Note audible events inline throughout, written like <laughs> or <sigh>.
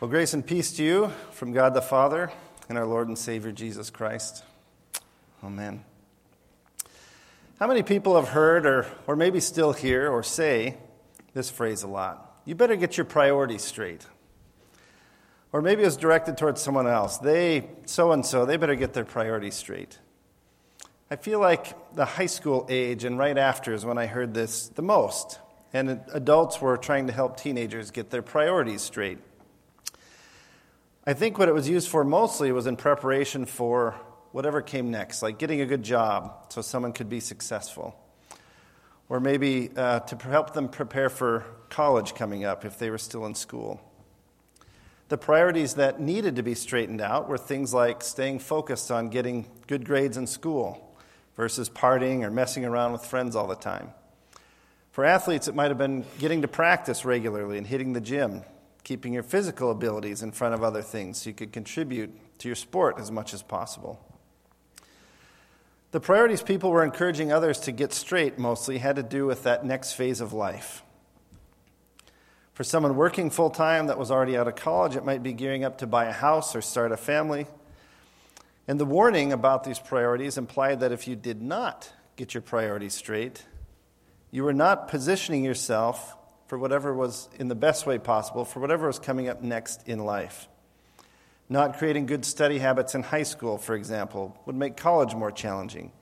Well, grace and peace to you from God the Father and our Lord and Savior Jesus Christ. Amen. How many people have heard or, or maybe still hear or say this phrase a lot? You better get your priorities straight. Or maybe it's directed towards someone else. They, so and so, they better get their priorities straight. I feel like the high school age and right after is when I heard this the most. And adults were trying to help teenagers get their priorities straight. I think what it was used for mostly was in preparation for whatever came next, like getting a good job so someone could be successful. Or maybe uh, to help them prepare for college coming up if they were still in school. The priorities that needed to be straightened out were things like staying focused on getting good grades in school versus partying or messing around with friends all the time. For athletes, it might have been getting to practice regularly and hitting the gym keeping your physical abilities in front of other things so you could contribute to your sport as much as possible. The priorities people were encouraging others to get straight mostly had to do with that next phase of life. For someone working full time that was already out of college, it might be gearing up to buy a house or start a family. And the warning about these priorities implied that if you did not get your priorities straight, you were not positioning yourself for whatever was in the best way possible, for whatever was coming up next in life. Not creating good study habits in high school, for example, would make college more challenging.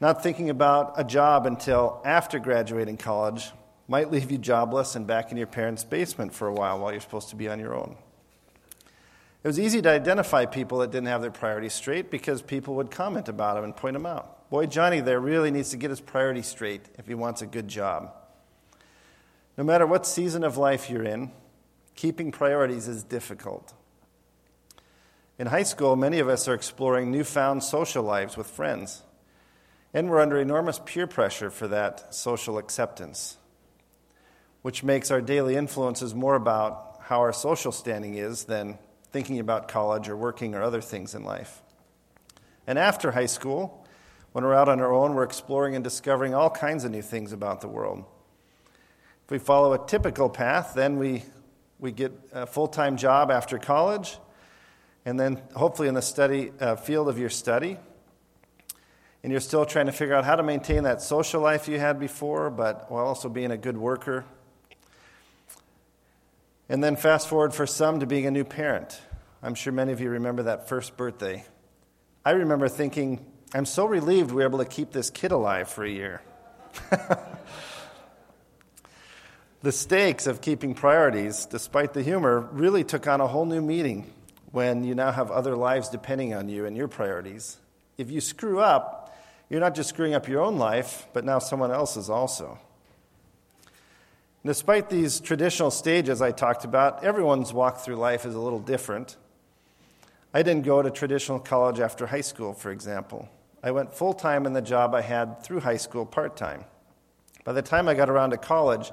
Not thinking about a job until after graduating college might leave you jobless and back in your parents' basement for a while while you're supposed to be on your own. It was easy to identify people that didn't have their priorities straight because people would comment about them and point them out. Boy, Johnny there really needs to get his priorities straight if he wants a good job. No matter what season of life you're in, keeping priorities is difficult. In high school, many of us are exploring newfound social lives with friends, and we're under enormous peer pressure for that social acceptance, which makes our daily influences more about how our social standing is than thinking about college or working or other things in life. And after high school, when we're out on our own, we're exploring and discovering all kinds of new things about the world we follow a typical path, then we, we get a full time job after college, and then hopefully in the study uh, field of your study. And you're still trying to figure out how to maintain that social life you had before, but while also being a good worker. And then fast forward for some to being a new parent. I'm sure many of you remember that first birthday. I remember thinking, I'm so relieved we were able to keep this kid alive for a year. <laughs> The stakes of keeping priorities, despite the humor, really took on a whole new meaning when you now have other lives depending on you and your priorities. If you screw up, you're not just screwing up your own life, but now someone else's also. Despite these traditional stages I talked about, everyone's walk through life is a little different. I didn't go to traditional college after high school, for example. I went full time in the job I had through high school part time. By the time I got around to college,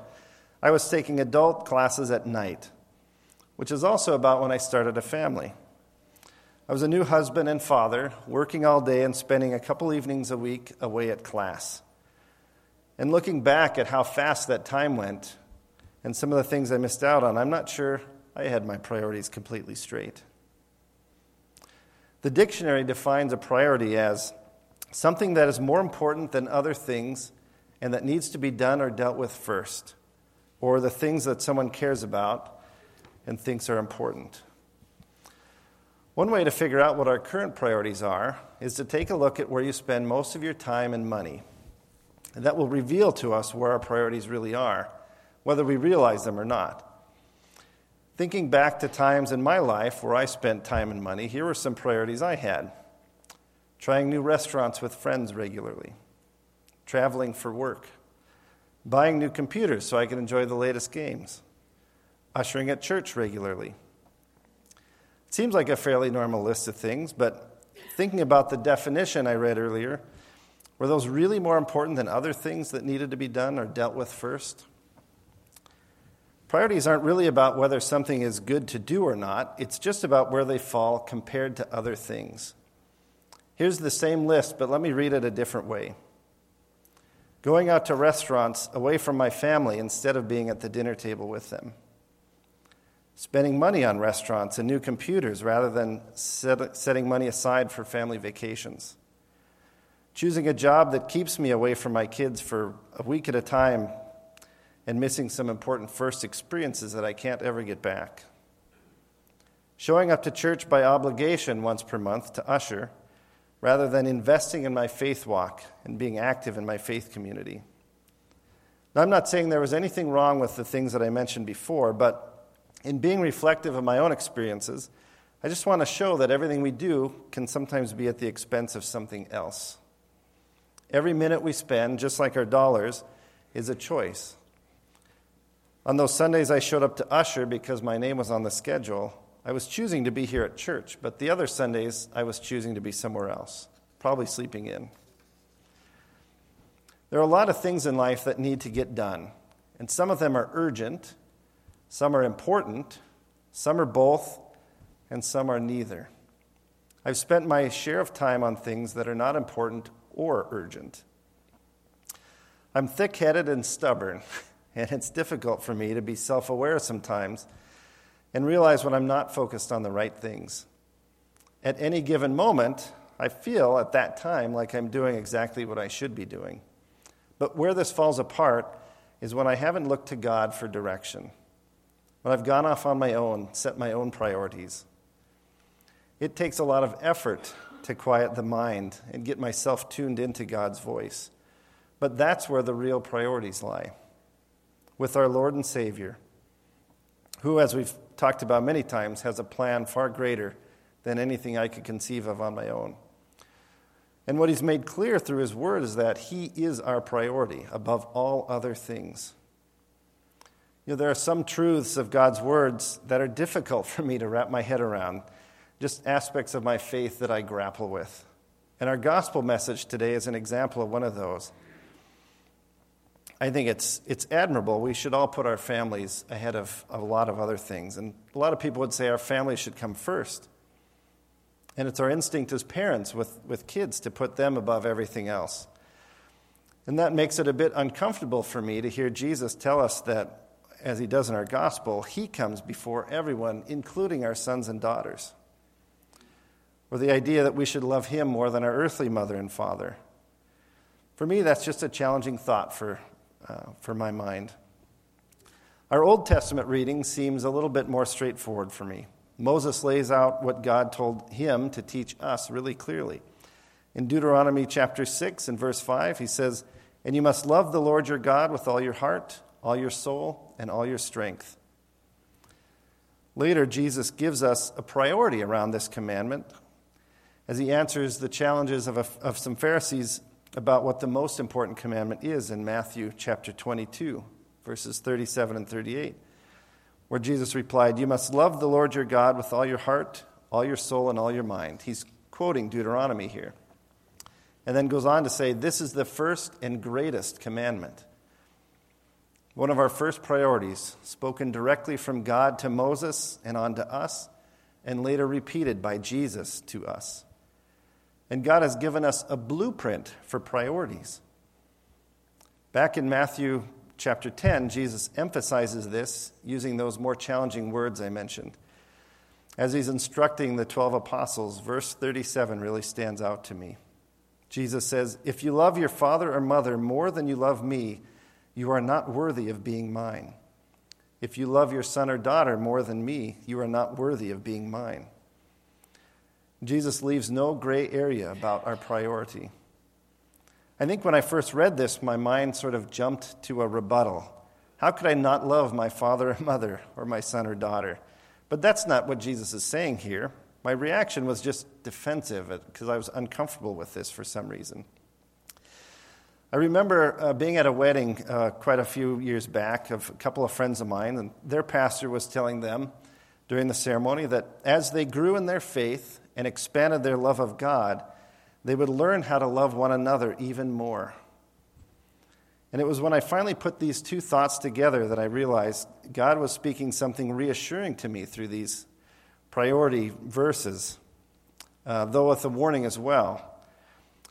I was taking adult classes at night, which is also about when I started a family. I was a new husband and father, working all day and spending a couple evenings a week away at class. And looking back at how fast that time went and some of the things I missed out on, I'm not sure I had my priorities completely straight. The dictionary defines a priority as something that is more important than other things and that needs to be done or dealt with first or the things that someone cares about and thinks are important. One way to figure out what our current priorities are is to take a look at where you spend most of your time and money. And that will reveal to us where our priorities really are, whether we realize them or not. Thinking back to times in my life where I spent time and money, here were some priorities I had trying new restaurants with friends regularly, traveling for work buying new computers so I could enjoy the latest games, ushering at church regularly. It seems like a fairly normal list of things, but thinking about the definition I read earlier, were those really more important than other things that needed to be done or dealt with first? Priorities aren't really about whether something is good to do or not, it's just about where they fall compared to other things. Here's the same list, but let me read it a different way going out to restaurants away from my family instead of being at the dinner table with them, spending money on restaurants and new computers rather than set, setting money aside for family vacations, choosing a job that keeps me away from my kids for a week at a time and missing some important first experiences that I can't ever get back. Showing up to church by obligation once per month to usher rather than investing in my faith walk and being active in my faith community. Now, I'm not saying there was anything wrong with the things that I mentioned before, but in being reflective of my own experiences, I just want to show that everything we do can sometimes be at the expense of something else. Every minute we spend, just like our dollars, is a choice. On those Sundays I showed up to usher because my name was on the schedule, I was choosing to be here at church, but the other Sundays I was choosing to be somewhere else, probably sleeping in. There are a lot of things in life that need to get done, and some of them are urgent, some are important, some are both, and some are neither. I've spent my share of time on things that are not important or urgent. I'm thick headed and stubborn, <laughs> and it's difficult for me to be self aware sometimes and realize when I'm not focused on the right things. At any given moment, I feel at that time like I'm doing exactly what I should be doing. But where this falls apart is when I haven't looked to God for direction, when I've gone off on my own, set my own priorities. It takes a lot of effort to quiet the mind and get myself tuned into God's voice. But that's where the real priorities lie with our Lord and Savior, who, as we've talked about many times, has a plan far greater than anything I could conceive of on my own. And what he's made clear through his word is that he is our priority above all other things. You know, there are some truths of God's words that are difficult for me to wrap my head around, just aspects of my faith that I grapple with. And our gospel message today is an example of one of those. I think it's, it's admirable. We should all put our families ahead of a lot of other things. And a lot of people would say our families should come first. And it's our instinct as parents with, with kids to put them above everything else. And that makes it a bit uncomfortable for me to hear Jesus tell us that, as he does in our gospel, he comes before everyone, including our sons and daughters. Or the idea that we should love him more than our earthly mother and father. For me, that's just a challenging thought for uh, for my mind. Our Old Testament reading seems a little bit more straightforward for me. Moses lays out what God told him to teach us really clearly. In Deuteronomy chapter 6 and verse 5, he says, And you must love the Lord your God with all your heart, all your soul, and all your strength. Later, Jesus gives us a priority around this commandment as he answers the challenges of, a, of some Pharisees about what the most important commandment is in Matthew chapter 22, verses 37 and 38, where Jesus replied, You must love the Lord your God with all your heart, all your soul, and all your mind. He's quoting Deuteronomy here. And then goes on to say, This is the first and greatest commandment. One of our first priorities, spoken directly from God to Moses and on to us, and later repeated by Jesus to us. And God has given us a blueprint for priorities. Back in Matthew chapter 10, Jesus emphasizes this using those more challenging words I mentioned. As he's instructing the 12 apostles, verse 37 really stands out to me. Jesus says, If you love your father or mother more than you love me, you are not worthy of being mine. If you love your son or daughter more than me, you are not worthy of being mine. Jesus leaves no gray area about our priority. I think when I first read this, my mind sort of jumped to a rebuttal. How could I not love my father or mother or my son or daughter? But that's not what Jesus is saying here. My reaction was just defensive because I was uncomfortable with this for some reason. I remember uh, being at a wedding uh, quite a few years back of a couple of friends of mine, and their pastor was telling them during the ceremony that as they grew in their faith and expanded their love of God, they would learn how to love one another even more. And it was when I finally put these two thoughts together that I realized God was speaking something reassuring to me through these priority verses, uh, though with a warning as well.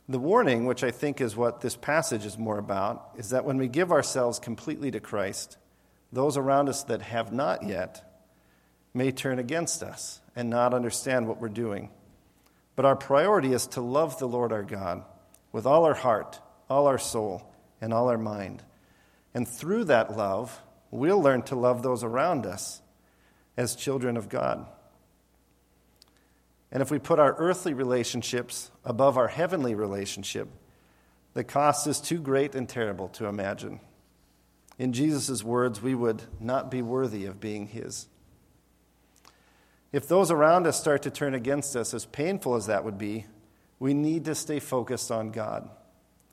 The warning, which I think is what this passage is more about, is that when we give ourselves completely to Christ, those around us that have not yet may turn against us and not understand what we're doing. But our priority is to love the Lord our God with all our heart, all our soul, and all our mind. And through that love, we'll learn to love those around us as children of God. And if we put our earthly relationships above our heavenly relationship, the cost is too great and terrible to imagine. In Jesus' words, we would not be worthy of being His. If those around us start to turn against us, as painful as that would be, we need to stay focused on God.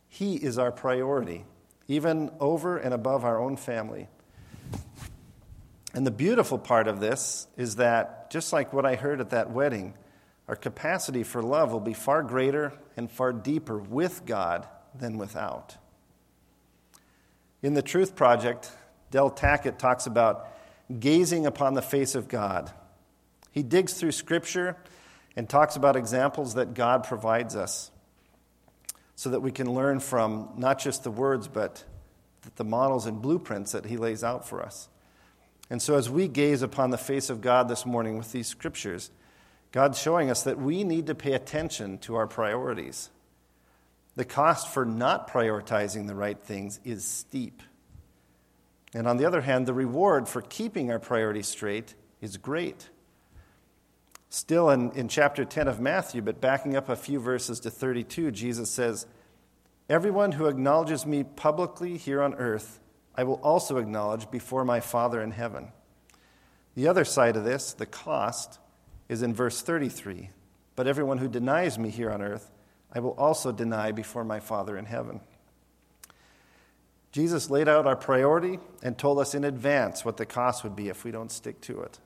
He is our priority, even over and above our own family. And the beautiful part of this is that, just like what I heard at that wedding, our capacity for love will be far greater and far deeper with God than without. In the Truth Project, Del Tackett talks about gazing upon the face of God. He digs through Scripture and talks about examples that God provides us so that we can learn from not just the words, but the models and blueprints that He lays out for us. And so, as we gaze upon the face of God this morning with these scriptures, God's showing us that we need to pay attention to our priorities. The cost for not prioritizing the right things is steep. And on the other hand, the reward for keeping our priorities straight is great. Still in, in chapter 10 of Matthew, but backing up a few verses to 32, Jesus says, Everyone who acknowledges me publicly here on earth, I will also acknowledge before my Father in heaven. The other side of this, the cost, is in verse 33. But everyone who denies me here on earth, I will also deny before my Father in heaven. Jesus laid out our priority and told us in advance what the cost would be if we don't stick to it.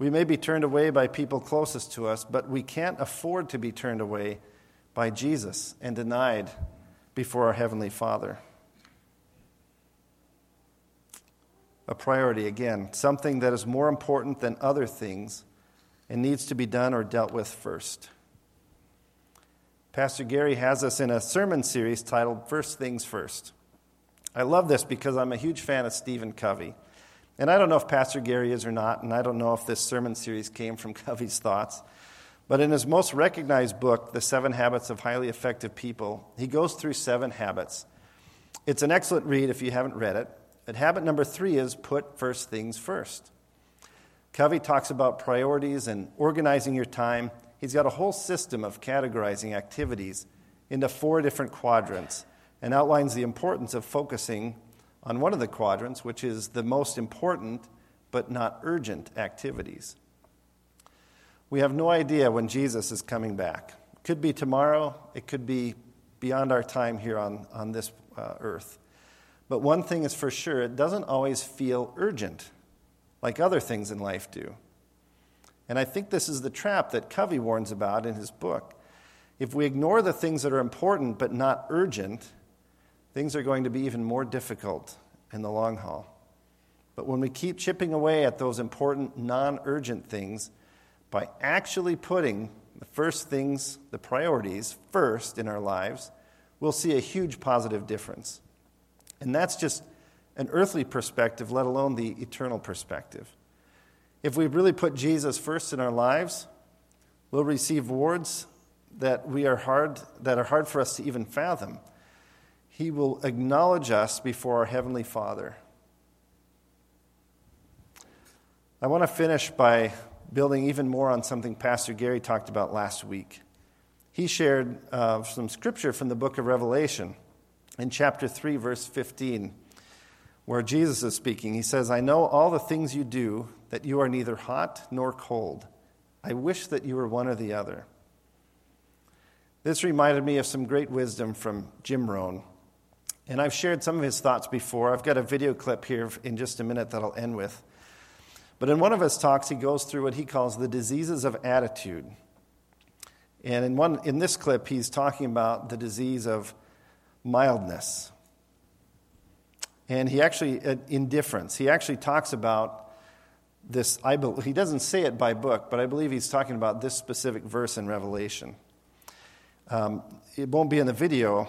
We may be turned away by people closest to us, but we can't afford to be turned away by Jesus and denied before our Heavenly Father. A priority, again, something that is more important than other things and needs to be done or dealt with first. Pastor Gary has us in a sermon series titled First Things First. I love this because I'm a huge fan of Stephen Covey. And I don't know if Pastor Gary is or not, and I don't know if this sermon series came from <laughs> Covey's thoughts. But in his most recognized book, The Seven Habits of Highly Effective People, he goes through seven habits. It's an excellent read if you haven't read it. But habit number three is put first things first. Covey talks about priorities and organizing your time. He's got a whole system of categorizing activities into four different quadrants and outlines the importance of focusing on one of the quadrants, which is the most important but not urgent activities. We have no idea when Jesus is coming back. It could be tomorrow, it could be beyond our time here on, on this uh, earth. But one thing is for sure it doesn't always feel urgent like other things in life do. And I think this is the trap that Covey warns about in his book. If we ignore the things that are important but not urgent, things are going to be even more difficult in the long haul. But when we keep chipping away at those important, non urgent things by actually putting the first things, the priorities, first in our lives, we'll see a huge positive difference. And that's just an earthly perspective, let alone the eternal perspective. If we really put Jesus first in our lives, we'll receive rewards that we are hard that are hard for us to even fathom. He will acknowledge us before our heavenly Father. I want to finish by building even more on something Pastor Gary talked about last week. He shared uh, some scripture from the book of Revelation in chapter 3, verse 15 where Jesus is speaking. He says, I know all the things you do, that you are neither hot nor cold. I wish that you were one or the other. This reminded me of some great wisdom from Jim Rohn. And I've shared some of his thoughts before. I've got a video clip here in just a minute that I'll end with. But in one of his talks, he goes through what he calls the diseases of attitude. And in, one, in this clip, he's talking about the disease of mildness. And he actually, uh, indifference, he actually talks about this. I believe, he doesn't say it by book, but I believe he's talking about this specific verse in Revelation. Um, it won't be in the video,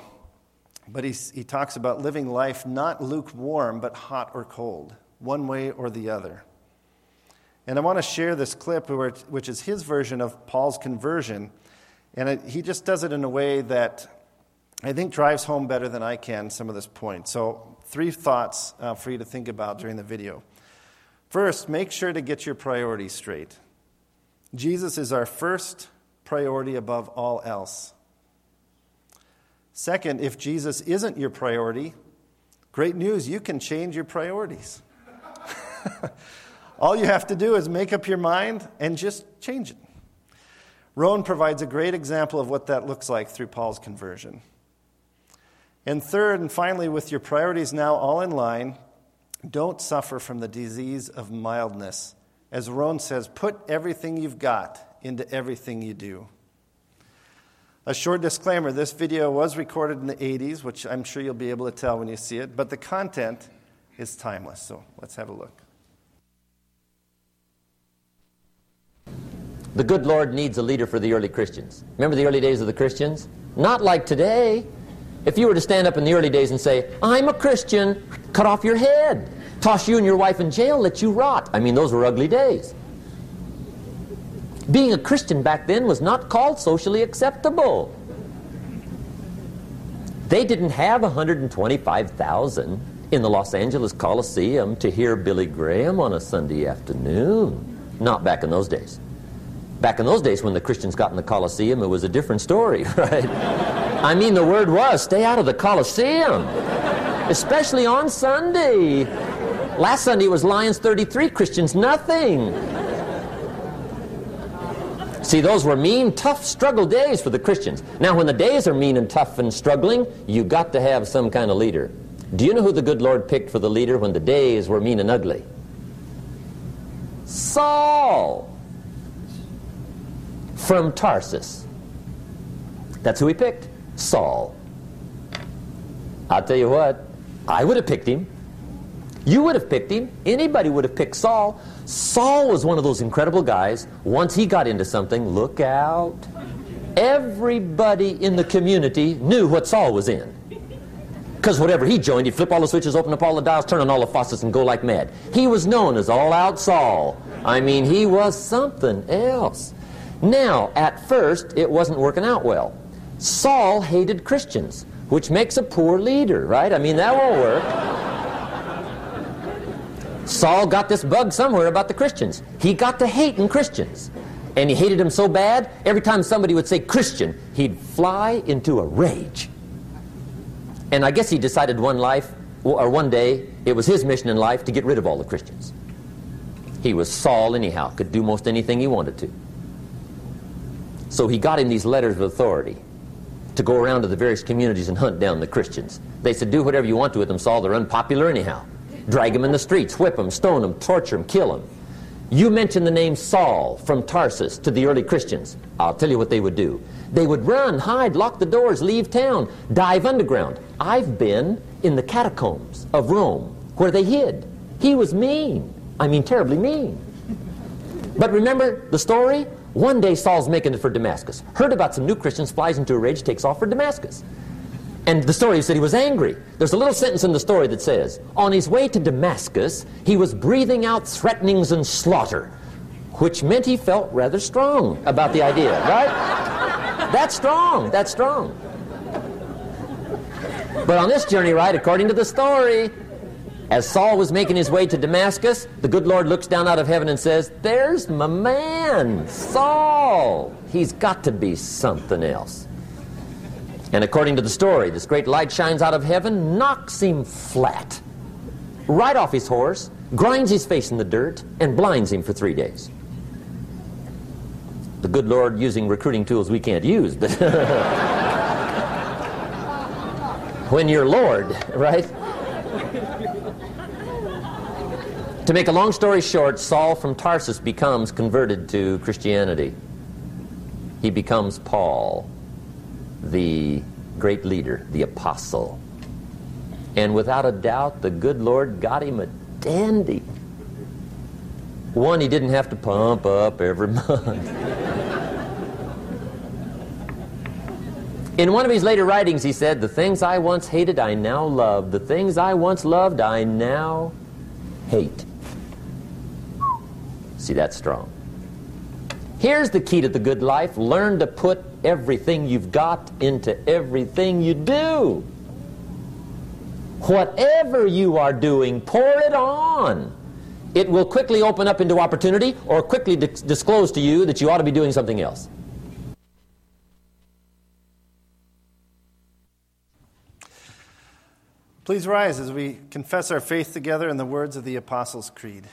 but he he talks about living life not lukewarm, but hot or cold, one way or the other. And I want to share this clip, which is his version of Paul's conversion. And it, he just does it in a way that I think drives home better than I can some of this point. So, three thoughts uh, for you to think about during the video. First, make sure to get your priorities straight. Jesus is our first priority above all else. Second, if Jesus isn't your priority, great news, you can change your priorities. <laughs> all you have to do is make up your mind and just change it. Rohn provides a great example of what that looks like through Paul's conversion. And third, and finally, with your priorities now all in line, don't suffer from the disease of mildness. As Rohn says, put everything you've got into everything you do. A short disclaimer this video was recorded in the 80s, which I'm sure you'll be able to tell when you see it, but the content is timeless. So let's have a look. The good Lord needs a leader for the early Christians. Remember the early days of the Christians? Not like today. If you were to stand up in the early days and say, I'm a Christian, cut off your head, toss you and your wife in jail, let you rot. I mean, those were ugly days. Being a Christian back then was not called socially acceptable. They didn't have 125,000 in the Los Angeles Coliseum to hear Billy Graham on a Sunday afternoon. Not back in those days. Back in those days when the Christians got in the Coliseum, it was a different story, <laughs> right? I mean, the word was stay out of the Coliseum, especially on Sunday. Last Sunday was Lions 33, Christians nothing. See, those were mean, tough struggle days for the Christians. Now, when the days are mean and tough and struggling, you got to have some kind of leader. Do you know who the good Lord picked for the leader when the days were mean and ugly? Saul from Tarsus. That's who he picked, Saul. I'll tell you what, I would have picked him. You would have picked him. Anybody would have picked Saul. Saul was one of those incredible guys. Once he got into something, look out. Everybody in the community knew what Saul was in. Because whatever he joined, he'd flip all the switches, open up all the dials, turn on all the faucets, and go like mad. He was known as All Out Saul. I mean, he was something else. Now, at first, it wasn't working out well. Saul hated Christians, which makes a poor leader, right? I mean, that won't work. Saul got this bug somewhere about the Christians. He got to hating Christians. And he hated them so bad, every time somebody would say Christian, he'd fly into a rage. And I guess he decided one life, or one day, it was his mission in life to get rid of all the Christians. He was Saul anyhow, could do most anything he wanted to. So he got him these letters of authority to go around to the various communities and hunt down the Christians. They said, do whatever you want to with them, Saul. They're unpopular anyhow. Drag him in the streets, whip him, stone him, torture him, kill him. You mention the name Saul from Tarsus to the early Christians. I'll tell you what they would do. They would run, hide, lock the doors, leave town, dive underground. I've been in the catacombs of Rome where they hid. He was mean. I mean, terribly mean. But remember the story? One day Saul's making it for Damascus. Heard about some new Christians, flies into a rage, takes off for Damascus. And the story said he was angry. There's a little sentence in the story that says, On his way to Damascus, he was breathing out threatenings and slaughter, which meant he felt rather strong about the idea, right? That's strong. That's strong. But on this journey, right, according to the story, as Saul was making his way to Damascus, the good Lord looks down out of heaven and says, There's my man, Saul. He's got to be something else. And according to the story, this great light shines out of heaven, knocks him flat, right off his horse, grinds his face in the dirt, and blinds him for three days. The good Lord using recruiting tools we can't use, but <laughs> when you're Lord, right? To make a long story short, Saul from Tarsus becomes converted to Christianity. He becomes Paul, the great leader, the apostle. And without a doubt, the good Lord got him a dandy. One he didn't have to pump up every <laughs> month. In one of his later writings, he said, The things I once hated, I now love. The things I once loved, I now hate. See, that's strong. Here's the key to the good life learn to put everything you've got into everything you do. Whatever you are doing, pour it on. It will quickly open up into opportunity or quickly disclose to you that you ought to be doing something else. Please rise as we confess our faith together in the words of the Apostles' Creed.